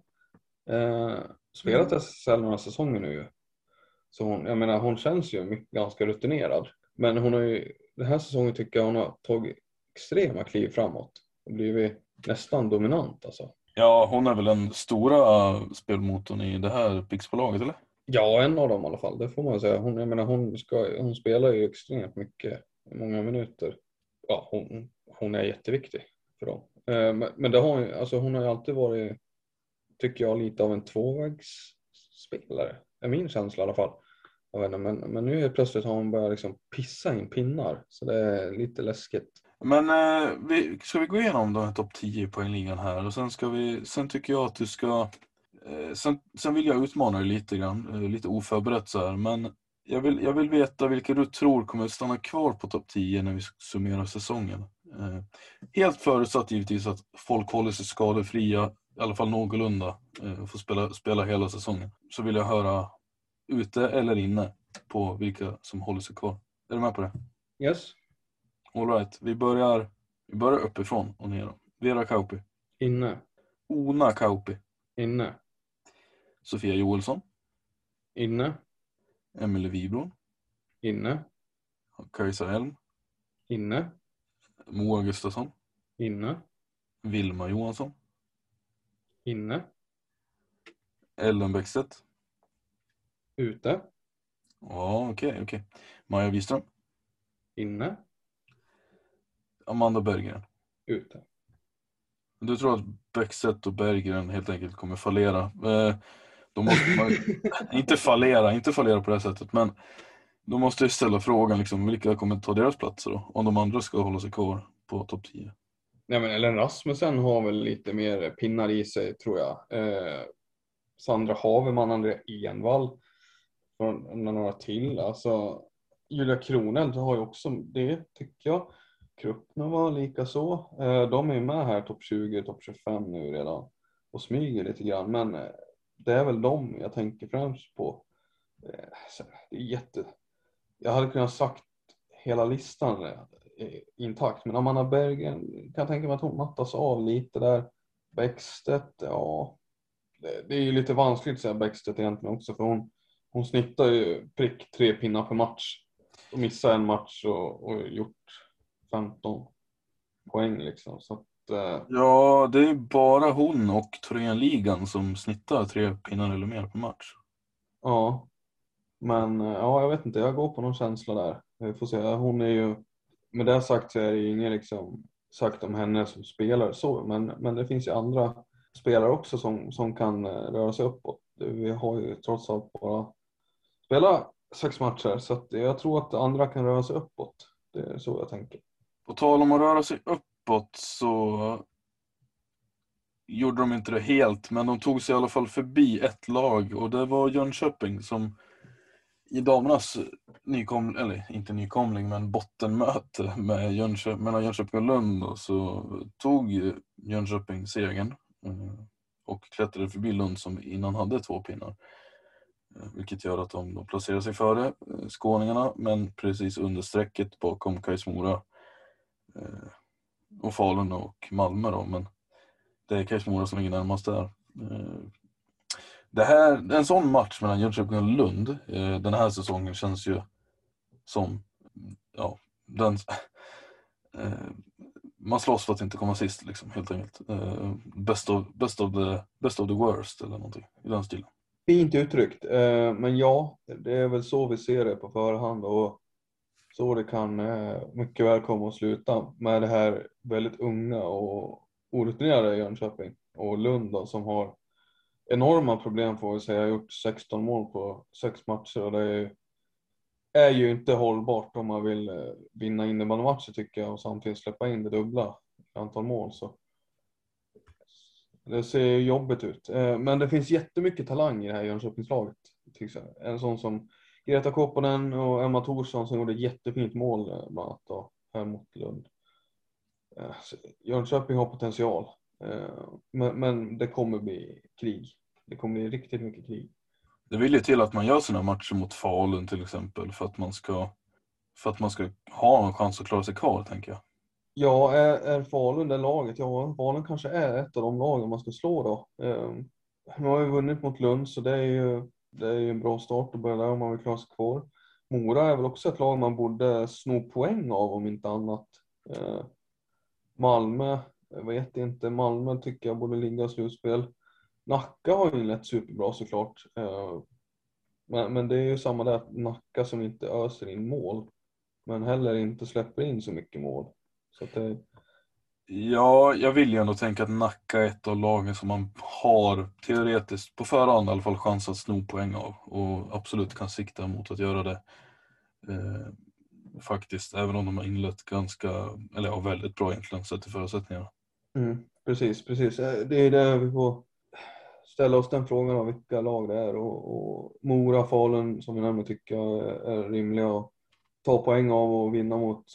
Eh, spelat SSL några säsonger nu ju. Så hon, jag menar hon känns ju mycket, ganska rutinerad. Men hon har ju, den här säsongen tycker jag hon har tagit extrema kliv framåt. Och blivit nästan dominant alltså. Ja, hon är väl den stora spelmotorn i det här Pixbolaget, eller? Ja, en av dem i alla fall, det får man säga. Hon, jag menar, hon, ska, hon spelar ju extremt mycket, många minuter. Ja, hon, hon är jätteviktig för dem. Eh, men, men det har, alltså, hon har ju alltid varit, tycker jag, lite av en tvåvägsspelare. är min känsla i alla fall. Jag vet inte, men, men nu är plötsligt har hon börjat liksom pissa in pinnar, så det är lite läskigt. Men eh, vi, ska vi gå igenom de här topp 10 poängligan här och sen ska vi, sen tycker jag att du ska, eh, sen, sen vill jag utmana dig lite grann, eh, lite oförberett så här, men jag vill, jag vill veta vilka du tror kommer stanna kvar på topp 10 när vi summerar säsongen. Eh, helt förutsatt givetvis att folk håller sig skadefria, i alla fall någorlunda, eh, och får spela, spela hela säsongen. Så vill jag höra ute eller inne på vilka som håller sig kvar. Är du med på det? Yes, All right, vi börjar, vi börjar uppifrån och ner. Vera Kauppi, inne, Ona Kauppi, inne, Sofia Joelsson, inne, Emelie Wibron, inne, Kajsa Elm, inne, Moa Gustafsson, inne, Vilma Johansson, inne, Ellen Bäckstedt. Ute, Ja, okej, okej. Maja Wiström, inne, Amanda Berggren. ute. Du tror att Bäckstedt och Berggren helt enkelt kommer fallera. Eh, då måste man inte fallera, inte fallera på det här sättet, men då måste jag ställa frågan liksom, vilka kommer ta deras platser då? Om de andra ska hålla sig kvar på topp 10. Nej, men Ellen Rasmussen har väl lite mer pinnar i sig tror jag. Eh, Sandra Haveman, Andrea Envall från några till. Alltså, Julia Kroneld har ju också det tycker jag. Krupnova likaså. Eh, de är ju med här topp 20, topp 25 nu redan och smyger lite grann. Men eh, det är väl dem jag tänker främst på. Eh, det är jätte... Jag hade kunnat sagt hela listan intakt. Men Amanda Bergen kan jag tänka mig att hon mattas av lite där. Bäckstedt, ja. Det, det är ju lite vanskligt att säga Bäckstedt egentligen också för hon, hon snittar ju prick tre pinnar per match. Och missar en match och, och gjort 15 poäng liksom. Så att, eh, Ja, det är bara hon och Thorén-ligan som snittar tre pinnar eller mer per match. ja. Men eh, ja, jag vet inte, jag går på någon känsla där. Vi får se. Hon är ju, med det sagt så är det ju inget liksom sagt om henne som spelare så, men, men det finns ju andra spelare också som, som kan eh, röra sig uppåt. Vi har ju trots allt bara Spela sex matcher så att jag tror att andra kan röra sig uppåt. Det är så jag tänker. På tal om att röra sig uppåt så gjorde de inte det helt, men de tog sig i alla fall förbi ett lag och det var Jönköping som i damernas nykomling, eller inte nykomling, men bottenmöte med Jönköping, mellan Jönköping och Lund och så tog Jönköping segern eh, och klättrade förbi Lund som innan hade två pinnar. Vilket gör att de då placerar sig före eh, skåningarna, men precis under strecket bakom Kais Mora eh, och Falun och Malmö då, men det är Kais Mora som ligger närmast där. Eh, det här, en sån match mellan Jönköping och Lund den här säsongen känns ju som, ja, den, man slåss för att inte komma sist liksom, helt enkelt. Best of, best of, the, best of the worst eller någonting i den stilen. Fint uttryckt, eh, men ja, det är väl så vi ser det på förhand och så det kan eh, mycket väl komma att sluta med det här väldigt unga och orutinerade Jönköping och Lund då, som har enorma problem får vi säga, har gjort 16 mål på sex matcher och det är, är ju inte hållbart om man vill eh, vinna innebandymatcher tycker jag och samtidigt släppa in det dubbla antal mål. Så det ser jobbigt ut. Eh, men det finns jättemycket talang i det här Jönköpingslaget. En sån som Greta Kopponen och Emma Thorsson som gjorde ett jättefint mål eh, bland annat då, här mot Lund. Eh, Jönköping har potential. Men, men det kommer bli krig. Det kommer bli riktigt mycket krig. Det vill ju till att man gör sina matcher mot Falun till exempel för att man ska, för att man ska ha en chans att klara sig kvar tänker jag. Ja, är, är Falun det laget? Ja, Falun kanske är ett av de lagen man ska slå då. Um, nu har ju vunnit mot Lund så det är ju, det är ju en bra start att börja där om man vill klara sig kvar. Mora är väl också ett lag man borde sno poäng av om inte annat. Uh, Malmö, jag vet inte, Malmö tycker jag borde ligga i slutspel. Nacka har ju inlett superbra såklart. Uh, men, men det är ju samma där, Nacka som inte öser in mål. Men heller inte släpper in så mycket mål. Så det... Ja, jag vill ju ändå tänka att Nacka är ett av lagen som man har teoretiskt på förhand i alla fall chans att sno poäng av och absolut kan sikta mot att göra det. Eh, faktiskt, även om de har inlett ganska, eller ja, väldigt bra egentligen sett till förutsättningarna. Mm, precis, precis. Eh, det är där vi får ställa oss den frågan av vilka lag det är och, och Mora, Falun som vi nämnde tycker jag är rimliga att ta poäng av och vinna mot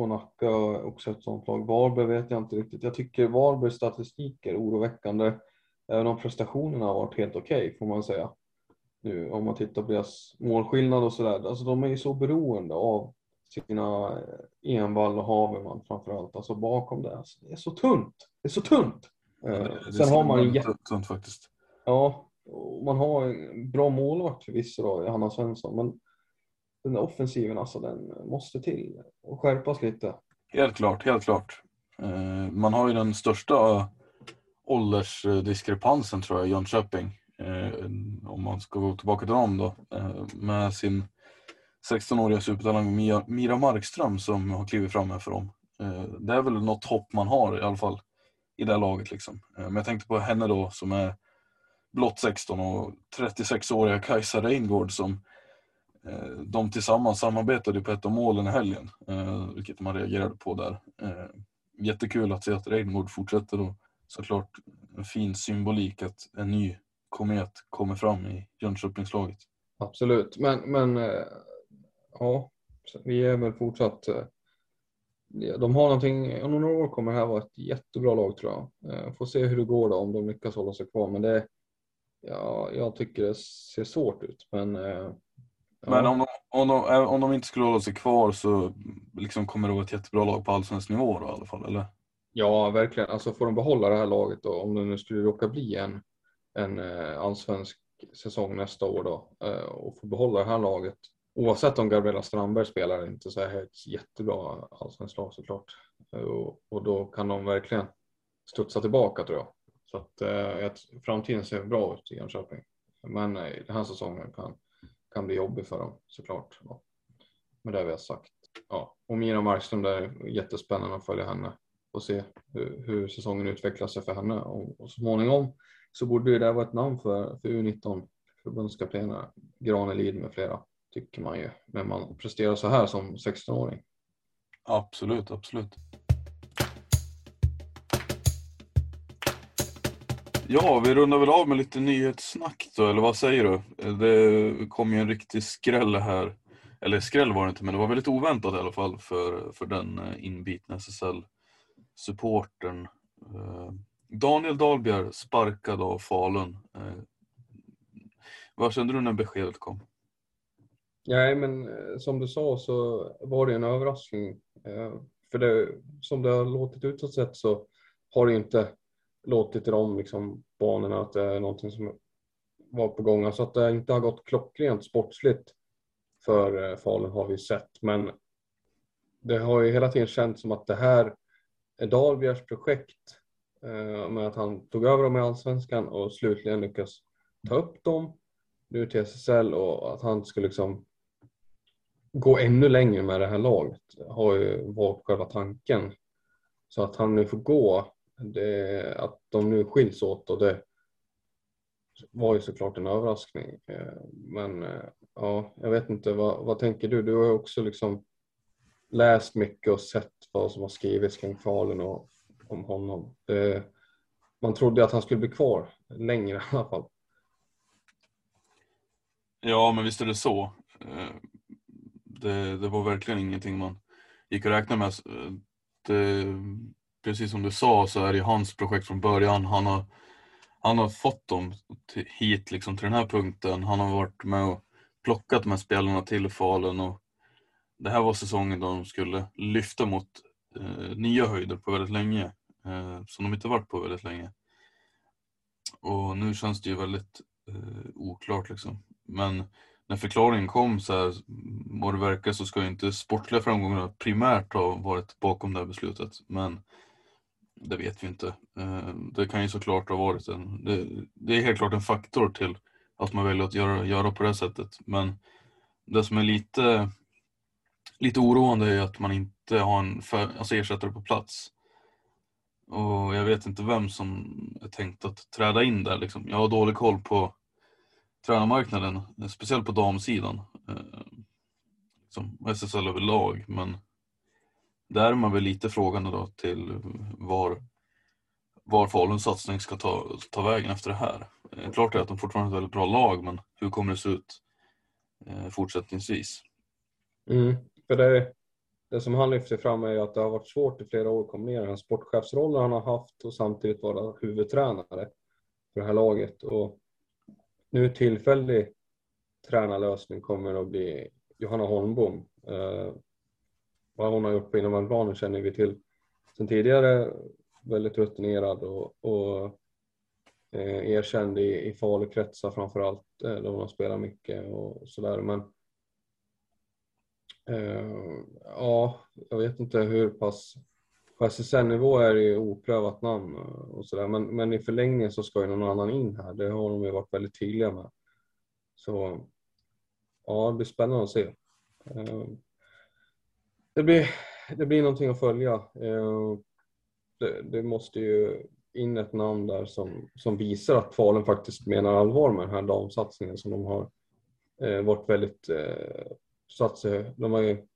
och Nacka också ett sånt lag. Varberg vet jag inte riktigt. Jag tycker Varbergs statistik är oroväckande. Även om prestationerna har varit helt okej okay, får man säga. Nu om man tittar på deras målskillnad och sådär. Alltså de är ju så beroende av sina Envall och Haverman framförallt. Alltså bakom det. Alltså, det är så tunt. Det är så tunt. Ja, det, det eh, Sen har man ju jätte... tunt faktiskt. Ja, man har en bra målvakt förvisso då, Hanna Svensson. Men den där offensiven alltså, den måste till och skärpas lite. Helt klart, helt klart. Eh, man har ju den största åldersdiskrepansen tror jag i Jönköping. Eh, om man ska gå tillbaka till dem då. Eh, med sin 16-åriga supertalang Mira Markström som har klivit fram här för dem. Det är väl något hopp man har i alla fall i det här laget. Liksom. Men jag tänkte på henne då som är blott 16 och 36-åriga Kajsa Reingård som Eh, de tillsammans samarbetade på ett av målen i helgen, eh, vilket man reagerade på där. Eh, jättekul att se att Reidengård fortsätter och såklart en fin symbolik att en ny komet kommer fram i Jönköpingslaget. Absolut, men, men ja, vi är väl fortsatt de har någonting, om några år kommer det här vara ett jättebra lag tror jag. Får se hur det går då om de lyckas hålla sig kvar. Men det, ja, jag tycker det ser svårt ut. Men men om de, om, de, om de inte skulle hålla sig kvar så liksom kommer det vara ett jättebra lag på allsvensk nivå då, i alla fall, eller? Ja, verkligen. Alltså får de behålla det här laget då, om det nu skulle råka bli en, en eh, allsvensk säsong nästa år då eh, och få behålla det här laget. Oavsett om Gabriella Strandberg spelar inte så är det ett jättebra allsvenskt lag såklart. Eh, och, och då kan de verkligen studsa tillbaka tror jag. Så att eh, framtiden ser bra ut i Jönköping. Men eh, den här säsongen kan kan bli jobbig för dem såklart. Ja. Men det har vi sagt. Ja. Och Mira Markström, det är jättespännande att följa henne och se hur, hur säsongen utvecklar sig för henne. Och, och så småningom så borde det vara ett namn för, för U19 förbundskaptenerna, Granelid med flera, tycker man ju. Men man presterar så här som 16-åring. Absolut, absolut. Ja, vi rundar väl av med lite nyhetssnack då, eller vad säger du? Det kom ju en riktig skräll här. Eller skräll var det inte, men det var väldigt oväntat i alla fall för, för den eh, inbitna SSL-supporten. Eh, Daniel Dahlbjer sparkad av Falun. Eh, vad kände du när beskedet kom? Nej, men som du sa så var det en överraskning. För det, som det har låtit utåt sett så har det inte låtit i de liksom, banorna att det är någonting som var på gång. Alltså att det inte har gått klockrent sportsligt för eh, Falun har vi sett. Men det har ju hela tiden känts som att det här är Dahlbjärs projekt eh, med att han tog över dem i Allsvenskan och slutligen lyckas ta upp dem nu till SSL och att han skulle liksom gå ännu längre med det här laget har ju varit själva tanken. Så att han nu får gå det, att de nu skiljs åt och det var ju såklart en överraskning. Eh, men eh, ja, jag vet inte, vad, vad tänker du? Du har ju också liksom läst mycket och sett vad som har skrivits kring Falun och om honom. Det, man trodde att han skulle bli kvar längre i alla fall. Ja, men visst är det så. Eh, det, det var verkligen ingenting man gick och räknade med. Det, precis som du sa så är det hans projekt från början. Han har, han har fått dem till, hit liksom, till den här punkten. Han har varit med och plockat de här spelarna till Falun. Och det här var säsongen då de skulle lyfta mot eh, nya höjder på väldigt länge. Eh, som de inte varit på väldigt länge. Och nu känns det ju väldigt eh, oklart liksom. Men när förklaringen kom så här, vad det verkar så ska ju inte sportliga framgångar primärt ha varit bakom det här beslutet. Men det vet vi inte. Eh, det kan ju såklart ha varit en, det, det är helt klart en faktor till att man väljer att göra, göra på det sättet. Men det som är lite, lite oroande är att man inte har en för, alltså ersättare på plats. Och jag vet inte vem som är tänkt att träda in där. Liksom. Jag har dålig koll på tränarmarknaden, speciellt på damsidan. Eh, liksom som SSL överlag, men där är man väl lite frågande då till var, var Faluns satsning ska ta, ta vägen efter det här. Eh, klart är att de fortfarande har ett väldigt bra lag, men hur kommer det se ut eh, fortsättningsvis? Mm, för det, det som han lyfter fram är ju att det har varit svårt i flera år att kombinera den sportchefsrollen han har haft och samtidigt vara huvudtränare för det här laget. Och nu tillfällig tränarlösning kommer att bli Johanna Holmbom. Eh, vad hon har gjort på innebandyplanen känner vi till sedan tidigare. Väldigt rutinerad och, och eh, erkänd i, i Falukretsar framför allt eh, där hon har spelat mycket och sådär. Men eh, ja, jag vet inte hur pass på SSN-nivå är det ju oprövat namn och sådär men, men i förlängningen så ska ju någon annan in här. Det har de ju varit väldigt tydliga med. Så ja, det blir spännande att se. Eh, det blir, det blir någonting att följa. Eh, det, det måste ju in ett namn där som, som visar att Falun faktiskt menar allvar med den här damsatsningen som de har eh, varit väldigt eh, satt sig, de har ju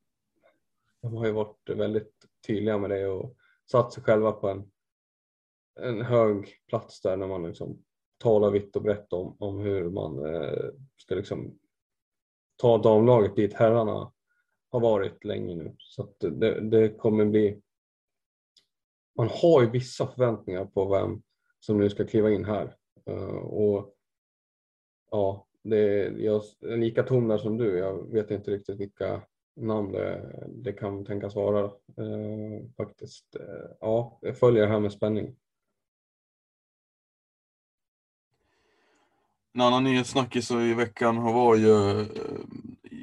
de har ju varit väldigt tydliga med det och satt sig själva på en, en hög plats där när man liksom talar vitt och brett om, om hur man eh, ska liksom ta damlaget dit herrarna har varit länge nu. Så det, det kommer bli... Man har ju vissa förväntningar på vem som nu ska kliva in här. Uh, och ja, det, jag är lika tom där som du. Jag vet inte riktigt vilka namn det, det kan tänkas vara uh, faktiskt. Uh, ja, jag följer det här med spänning. En annan nyhetssnackis i veckan var ju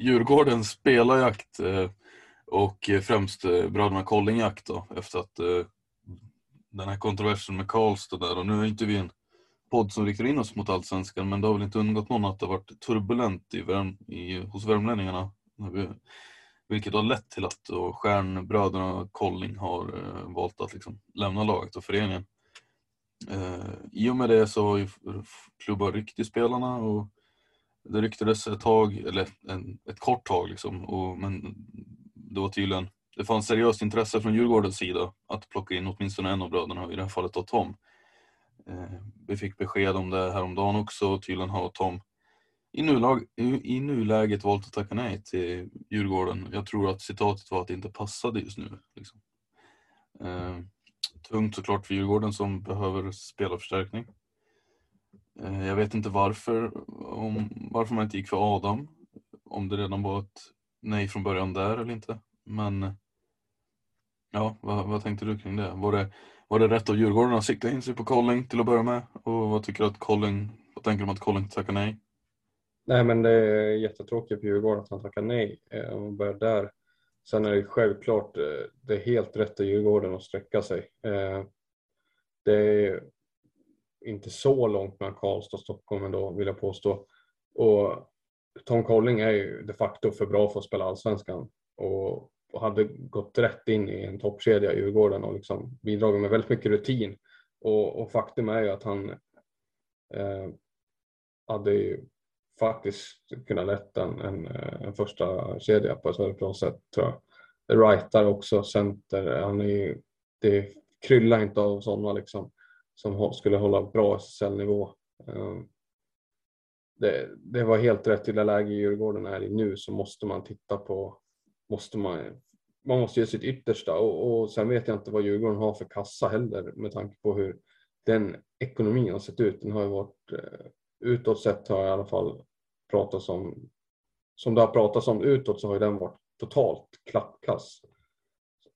Djurgårdens spelarjakt eh, och främst eh, bröderna Kollingjakt då, efter att eh, den här kontroversen med Karlstad där och nu är inte vi en podd som riktar in oss mot allsvenskan men det har väl inte undgått någon att det har varit turbulent i, Värm, i, hos värmlänningarna. Vilket har lett till att stjärnbröderna Colling har valt att liksom lämna laget och föreningen. Eh, I och med det så har ju klubbar ryckt i spelarna och det ryktades ett tag, eller en, ett kort tag liksom, och, men det var tydligen, det fanns seriöst intresse från Djurgårdens sida att plocka in åtminstone en av bröderna, i det här fallet då Tom. Eh, vi fick besked om det häromdagen också och tydligen har Tom i, nulag, i, i nuläget valt att tacka nej till Djurgården. Jag tror att citatet var att det inte passade just nu. Liksom. Eh, tungt såklart för Djurgården som behöver spelarförstärkning. Eh, jag vet inte varför, om, varför man inte gick för Adam. Om det redan var ett nej från början där eller inte. Men ja, vad, vad tänkte du kring det? Var, det? var det rätt av Djurgården att sikta in sig på Colling till att börja med? Och vad tycker du att Colling, vad tänker du om att Colling tackar nej? Nej men det är jättetråkigt för Djurgården att han tackar nej eh, och börjar där. Sen är det självklart, eh, det är helt rätt av Djurgården att sträcka sig. Det är inte så långt mellan Karlstad och Stockholm ändå vill jag påstå. Och Tom Colling är ju de facto för bra för att spela allsvenskan och, och hade gått rätt in i en toppkedja i Djurgården och liksom bidragit med väldigt mycket rutin. Och, och faktum är ju att han eh, hade ju faktiskt kunnat lett en, en, en första kedja på ett väldigt bra sätt tror jag. Rightar också, center, han är ju, det kryllar inte av sådana liksom som skulle hålla bra SSL-nivå. Eh, det, det, var helt rätt i det läge Djurgården är i nu så måste man titta på, måste man, man måste göra sitt yttersta och, och sen vet jag inte vad Djurgården har för kassa heller med tanke på hur den ekonomin har sett ut. Den har ju varit eh, utåt sett har jag i alla fall pratat om, som det har pratats om utåt så har ju den varit totalt klappkass.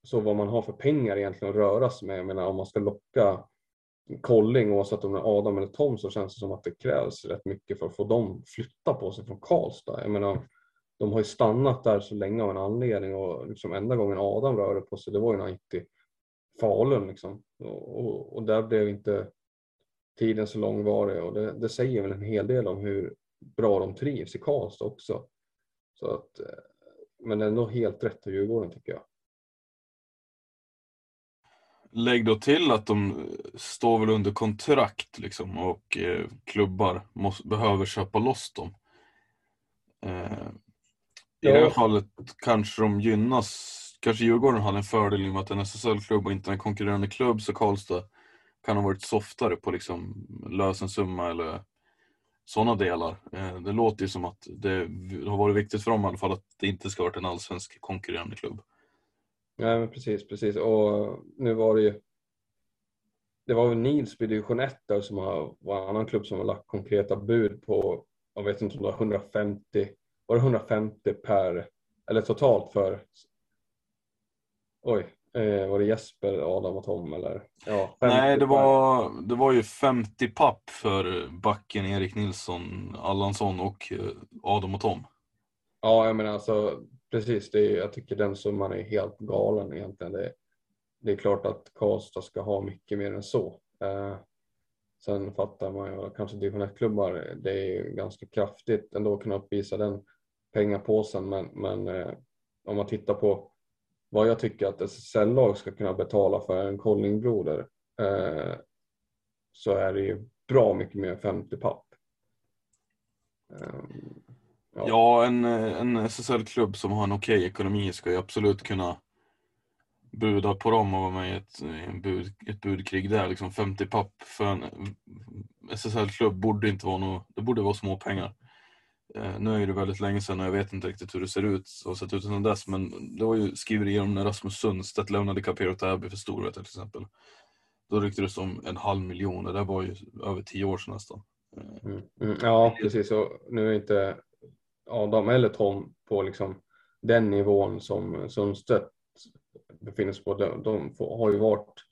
Så vad man har för pengar egentligen att röra sig med, jag menar om man ska locka Kolling oavsett om det är Adam eller Tom så känns det som att det krävs rätt mycket för att få dem flytta på sig från Karlstad. Jag menar, de har ju stannat där så länge av en anledning och liksom enda gången Adam rörde på sig det var ju när han gick till Falun liksom. Och, och, och, där blev inte tiden så långvarig och det, det, säger väl en hel del om hur bra de trivs i Karlstad också. Så att, eh, men det är ändå helt rätt för Djurgården tycker jag. Lägg då till att de står väl under kontrakt liksom och eh, klubbar måste, behöver köpa loss dem. Eh, I ja. det här fallet kanske de gynnas, kanske Djurgården hade en fördel i och med att en SSL-klubb och inte en konkurrerande klubb så Karlstad kan ha varit softare på liksom lösensumma eller sådana delar. Eh, det låter ju som att det har varit viktigt för dem i alla fall att det inte ska vara en allsvensk konkurrerande klubb. Nej men precis, precis. Och nu var det ju det var väl Nilsby division 1 där som har, var en annan klubb som har lagt konkreta bud på, jag vet inte om det var 150, var det 150 per, eller totalt för, oj, eh, var det Jesper, Adam och Tom eller? Ja, Nej, det var, det var ju 50 papp för backen Erik Nilsson, Allansson och eh, Adam och Tom. Ja, jag menar alltså precis, det är, jag tycker den summan är helt galen egentligen. Det, det är klart att Karlstad ska ha mycket mer än så. Eh, sen fattar man ju kanske division 1-klubbar, det är ju ganska kraftigt ändå att kunna uppvisa den pengapåsen. Men, men eh, om man tittar på vad jag tycker att SSL-lag ska kunna betala för en kollingbroder. eh, så är det ju bra mycket mer än 50 papp. Um, ja. ja, en, en SSL-klubb som har en okej okay ekonomi ska ju absolut kunna buda på dem och vara med i ett, bud, ett budkrig där. Liksom 50 papp för en SSL-klubb borde inte vara något, det borde vara små pengar. Eh, nu är det väldigt länge sedan och jag vet inte riktigt hur det ser ut och sett ut sedan dess men det var ju skriverier om när Rasmus Sundstedt lämnade Capero Täby för Storvreta till exempel. Då ryktades det om en halv miljon och det var ju över tio år sedan nästan. Mm, mm, ja precis och nu är inte Adam eller Tom på liksom den nivån som Sundstedt befinner sig på. De, de har ju varit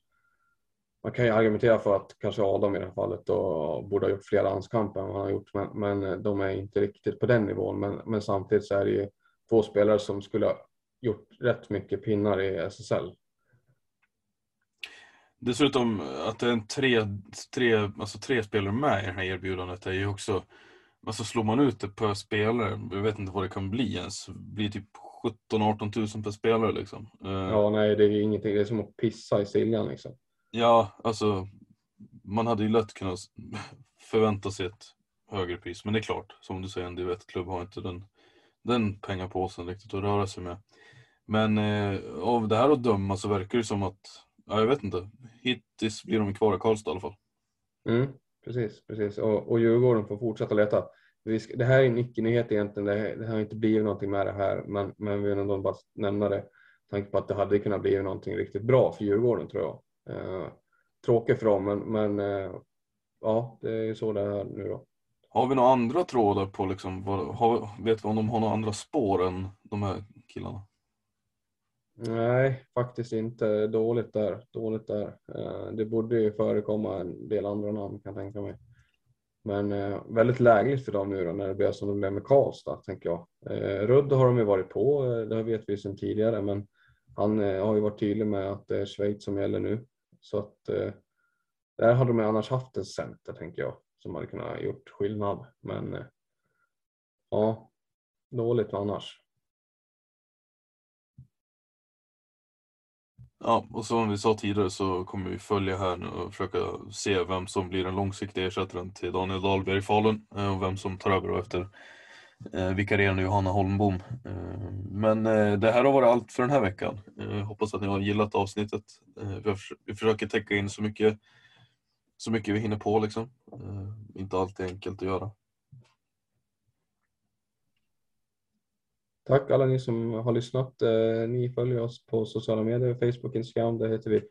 man kan ju argumentera för att kanske Adam i det här fallet då borde ha gjort fler landskamper än vad han har gjort, men, men de är inte riktigt på den nivån. Men, men samtidigt så är det ju två spelare som skulle ha gjort rätt mycket pinnar i SSL. Dessutom att det är en tre, tre, alltså tre spelare med i det här erbjudandet är ju också, alltså slår man ut det per spelare, jag vet inte vad det kan bli ens, blir typ 17-18 tusen per spelare liksom. Eh, ja, nej det är ju ingenting, det är som att pissa i Siljan liksom. Ja, alltså man hade ju lätt kunnat förvänta sig ett högre pris. Men det är klart, som du säger, en div klubb har inte den, den pengapåsen riktigt att röra sig med. Men eh, av det här att döma så verkar det som att, ja, jag vet inte, hittills blir de kvar i Karlstad i alla fall. Mm, precis, precis. Och, och Djurgården får fortsätta leta. Det här är en icke-nyhet egentligen, det, det har inte blivit någonting med det här, men, men vi vill ändå bara nämna det. Tanke på att det hade kunnat bli någonting riktigt bra för Djurgården tror jag. Eh, tråkigt för dem, men, men eh, ja, det är så det är nu då. Har vi några andra trådar på liksom, vad, har, vet vi om de har några andra spår än de här killarna? Nej, faktiskt inte. Dåligt där. Dåligt där. Eh, det borde ju förekomma en del andra namn kan jag tänka mig. Men eh, väldigt lägligt för dem nu då när det blir som det blev med Karlstad, tänker jag. Eh, Rudd har de ju varit på, det vet vi sedan tidigare, men han har ju varit tydlig med att det är Schweiz som gäller nu. Så att där hade de annars haft en center tänker jag som hade kunnat gjort skillnad. Men ja, dåligt annars. Ja, och som vi sa tidigare så kommer vi följa här nu och försöka se vem som blir den långsiktiga ersättaren till Daniel Dahlberg i Falun eh, och vem som tar över efter eh, vikarierande Johanna Holmbom. Eh, men eh, det här har varit allt för den här veckan. Eh, hoppas att ni har gillat avsnittet. Eh, vi, vi försöker täcka in så mycket så mycket vi hinner på liksom. Eh, inte alltid enkelt att göra. Tack alla ni som har lyssnat. Eh, ni följer oss på sociala medier, Facebook, Instagram, där heter vi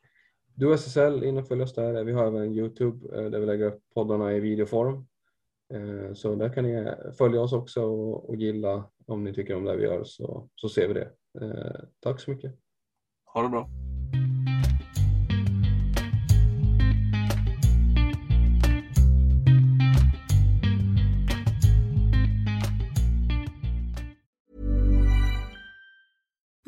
du SSL, in och följ oss där. Vi har även Youtube eh, där vi lägger upp poddarna i videoform. Eh, så där kan ni följa oss också och, och gilla om ni tycker om det vi gör så, så ser vi det. Tack så mycket. Ha det bra.